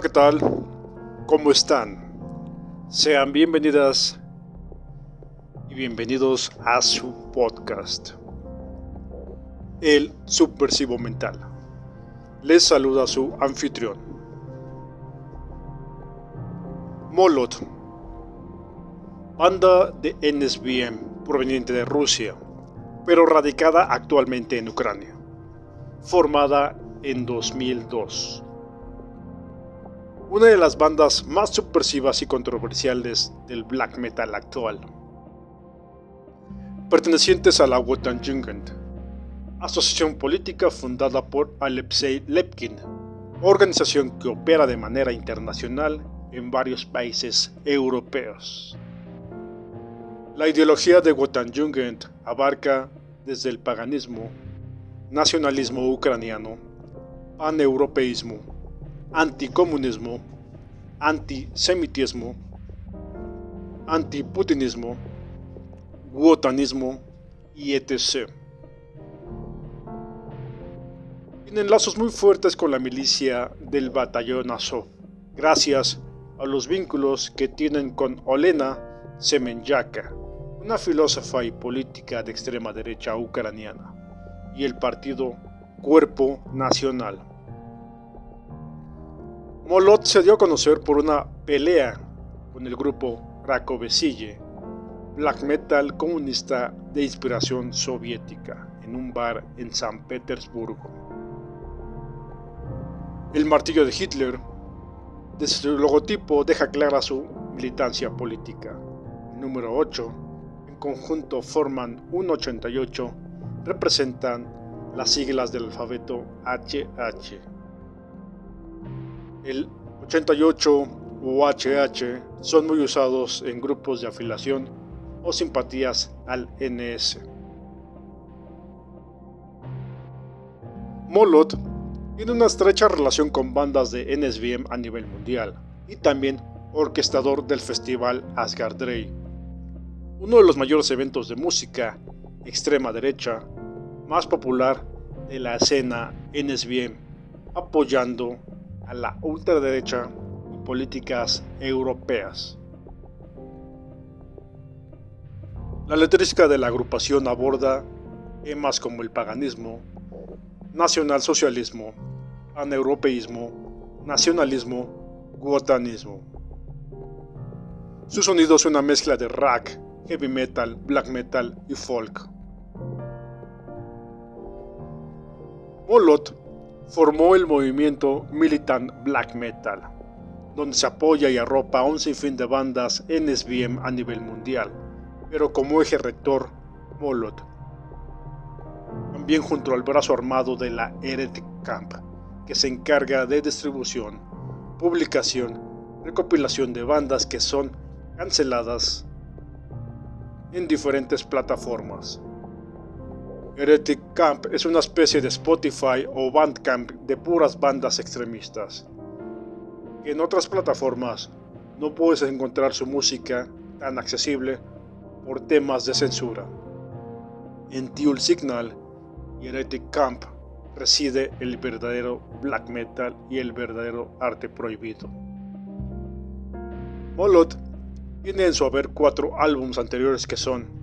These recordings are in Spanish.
¿qué tal? ¿Cómo están? Sean bienvenidas y bienvenidos a su podcast, El Subversivo Mental. Les saluda su anfitrión, Molot, banda de NSBM proveniente de Rusia, pero radicada actualmente en Ucrania, formada en 2002 una de las bandas más subversivas y controversiales del black metal actual. Pertenecientes a la Wotan Jugend, asociación política fundada por Alexei Lepkin, organización que opera de manera internacional en varios países europeos. La ideología de Wotan Jugend abarca desde el paganismo, nacionalismo ucraniano, paneuropeísmo, anticomunismo, antisemitismo, antiputinismo, wotanismo y etc. Tienen lazos muy fuertes con la milicia del batallón Azov, gracias a los vínculos que tienen con Olena Semenyaka, una filósofa y política de extrema derecha ucraniana, y el partido Cuerpo Nacional. Molot se dio a conocer por una pelea con el grupo Rakovesille, black metal comunista de inspiración soviética, en un bar en San Petersburgo. El martillo de Hitler, desde su logotipo, deja clara su militancia política. El número 8, en conjunto forman 188, representan las siglas del alfabeto HH. El 88 o HH son muy usados en grupos de afiliación o simpatías al NS. Molot tiene una estrecha relación con bandas de NSBM a nivel mundial y también orquestador del festival Asgard Ray, uno de los mayores eventos de música extrema derecha más popular de la escena NSBM, apoyando a la ultraderecha y políticas europeas. La letrística de la agrupación aborda temas como el paganismo, nacionalsocialismo, paneuropeísmo, nacionalismo, guotanismo. Su sonido es una mezcla de rock, heavy metal, black metal y folk. Molot formó el movimiento Militant Black Metal, donde se apoya y arropa a un sinfín de bandas NSBM a nivel mundial, pero como eje rector, Molot. También junto al brazo armado de la Heretic Camp, que se encarga de distribución, publicación, recopilación de bandas que son canceladas en diferentes plataformas. Heretic Camp es una especie de Spotify o Bandcamp de puras bandas extremistas. En otras plataformas no puedes encontrar su música tan accesible por temas de censura. En Dual Signal y Heretic Camp reside el verdadero black metal y el verdadero arte prohibido. Molot tiene en su haber cuatro álbumes anteriores que son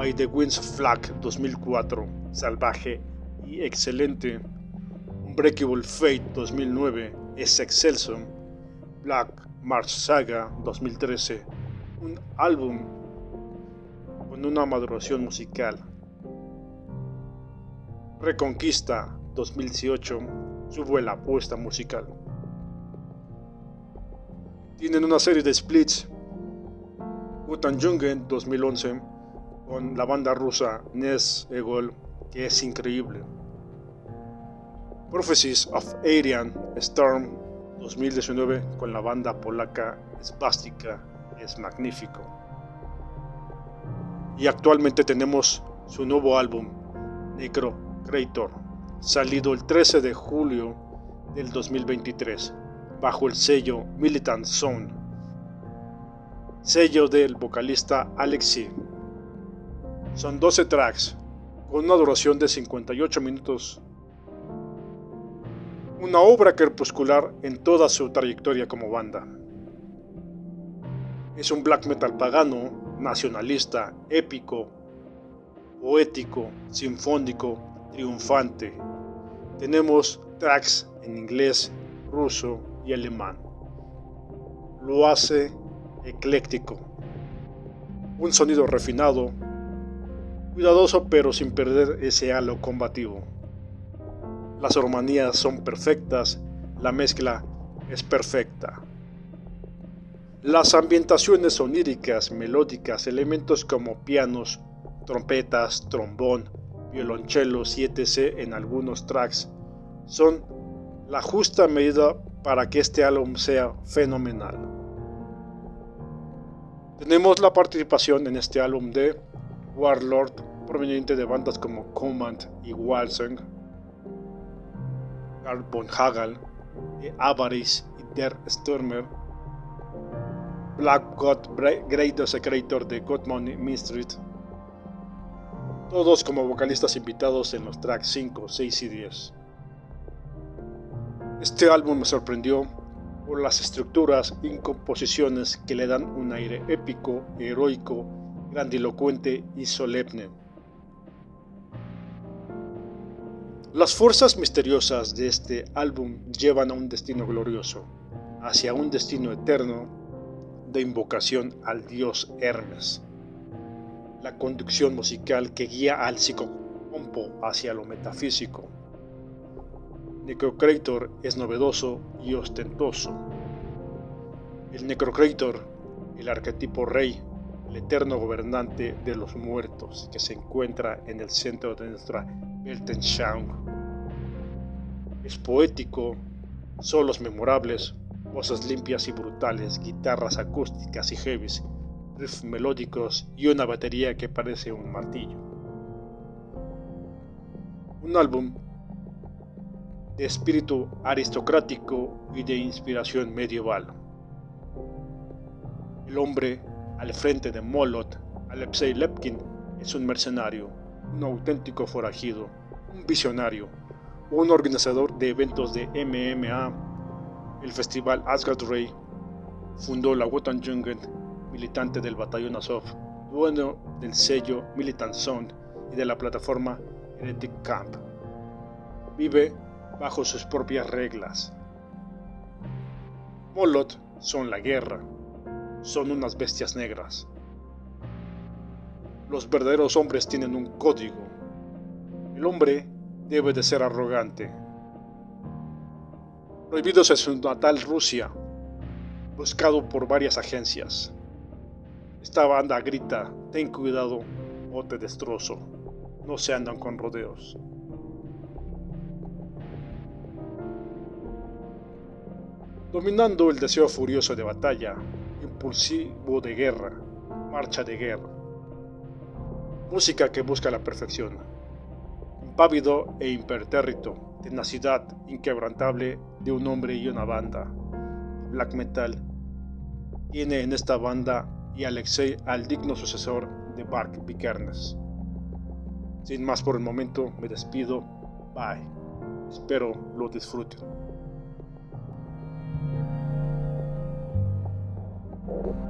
By the Winds of Flag 2004, salvaje y excelente. Unbreakable Fate 2009 es excelso. Black March Saga 2013, un álbum con una maduración musical. Reconquista 2018, su buena apuesta musical. Tienen una serie de splits. Wutan Jungen 2011 con la banda rusa Nes Egol, que es increíble. Prophecies of Arian Storm 2019 con la banda polaca Spastica es magnífico. Y actualmente tenemos su nuevo álbum, Necro Creator, salido el 13 de julio del 2023, bajo el sello Militant Zone, sello del vocalista Alexei son 12 tracks, con una duración de 58 minutos. Una obra crepuscular en toda su trayectoria como banda. Es un black metal pagano, nacionalista, épico, poético, sinfónico, triunfante. Tenemos tracks en inglés, ruso y alemán. Lo hace ecléctico. Un sonido refinado, cuidadoso pero sin perder ese halo combativo. Las armonías son perfectas, la mezcla es perfecta. Las ambientaciones oníricas, melódicas, elementos como pianos, trompetas, trombón, violonchelos y etc. en algunos tracks son la justa medida para que este álbum sea fenomenal. Tenemos la participación en este álbum de Warlord, proveniente de bandas como Command y Walsung, Carl von Hagel, Avarice y Der Stürmer, Black God, Greatest Creator de God Money Mystery, todos como vocalistas invitados en los tracks 5, 6 y 10. Este álbum me sorprendió por las estructuras y composiciones que le dan un aire épico, heroico, grandilocuente y solemne. Las fuerzas misteriosas de este álbum llevan a un destino glorioso, hacia un destino eterno de invocación al dios Hermes. La conducción musical que guía al psicocompo hacia lo metafísico. Necrocrator es novedoso y ostentoso. El Necrocrator, el arquetipo rey, el eterno gobernante de los muertos que se encuentra en el centro de nuestra Weltanschauung. Es poético, solos memorables, voces limpias y brutales, guitarras acústicas y heavies, riffs melódicos y una batería que parece un martillo. Un álbum de espíritu aristocrático y de inspiración medieval. El hombre al frente de Molot, Alexei Lepkin, es un mercenario, un auténtico forajido, un visionario, un organizador de eventos de MMA el festival Asgard Ray fundó la Wotan Jungen, militante del batallón Azov, dueño del sello Militant Sound y de la plataforma Heretic Camp. Vive bajo sus propias reglas. Molot son la guerra, son unas bestias negras. Los verdaderos hombres tienen un código. El hombre debe de ser arrogante, prohibidos en su natal Rusia, buscado por varias agencias. Esta banda grita, ten cuidado o te destrozo, no se andan con rodeos. Dominando el deseo furioso de batalla, impulsivo de guerra, marcha de guerra. Música que busca la perfección, impávido e impertérrito, tenacidad inquebrantable de un hombre y una banda. Black metal tiene en esta banda y Alexei al digno sucesor de Bark Vikernes. Sin más por el momento, me despido. Bye. Espero lo disfruten. Thank you.